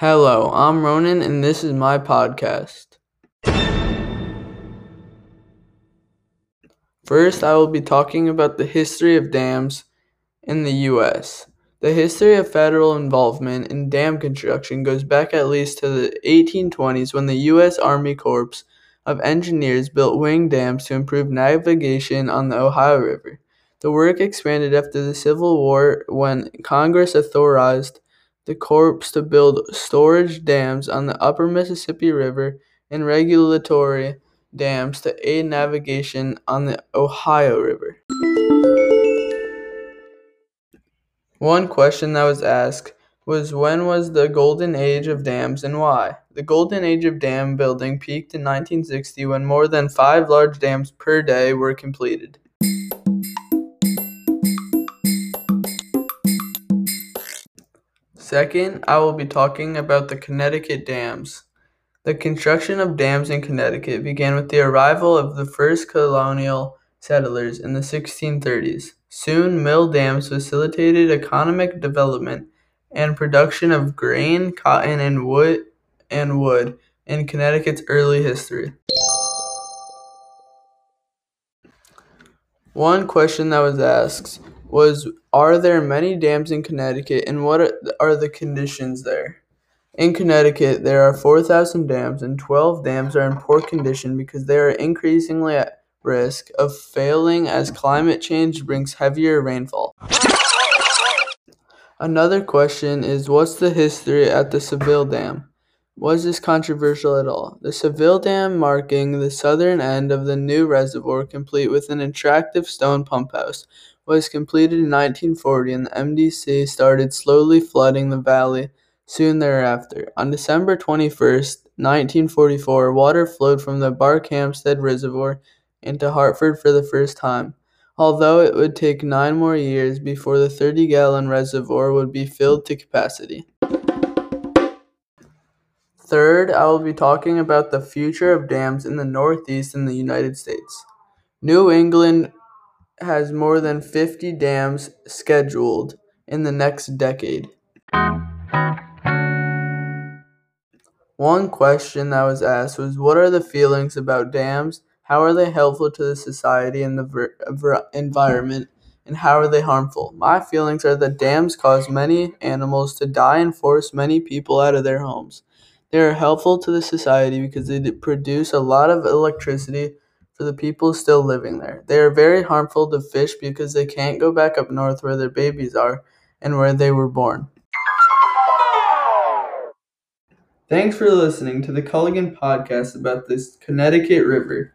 Hello, I'm Ronan, and this is my podcast. First, I will be talking about the history of dams in the U.S. The history of federal involvement in dam construction goes back at least to the 1820s when the U.S. Army Corps of Engineers built wing dams to improve navigation on the Ohio River. The work expanded after the Civil War when Congress authorized the Corps to build storage dams on the upper Mississippi River and regulatory dams to aid navigation on the Ohio River. One question that was asked was when was the golden age of dams and why? The golden age of dam building peaked in 1960 when more than five large dams per day were completed. Second, I will be talking about the Connecticut dams. The construction of dams in Connecticut began with the arrival of the first colonial settlers in the 1630s. Soon, mill dams facilitated economic development and production of grain, cotton, and wood and wood in Connecticut's early history. One question that was asked was Are there many dams in Connecticut and what are the conditions there? In Connecticut, there are 4,000 dams, and 12 dams are in poor condition because they are increasingly at risk of failing as climate change brings heavier rainfall. Another question is What's the history at the Saville Dam? Was this controversial at all? The Saville Dam, marking the southern end of the new reservoir, complete with an attractive stone pump house, was completed in 1940 and the MDC started slowly flooding the valley soon thereafter. On December 21, 1944, water flowed from the Barkhamsted Reservoir into Hartford for the first time, although it would take nine more years before the 30 gallon reservoir would be filled to capacity. Third, I will be talking about the future of dams in the Northeast in the United States. New England has more than 50 dams scheduled in the next decade. One question that was asked was What are the feelings about dams? How are they helpful to the society and the ver- environment? And how are they harmful? My feelings are that dams cause many animals to die and force many people out of their homes. They are helpful to the society because they produce a lot of electricity for the people still living there. They are very harmful to fish because they can't go back up north where their babies are and where they were born. Thanks for listening to the Culligan podcast about this Connecticut River.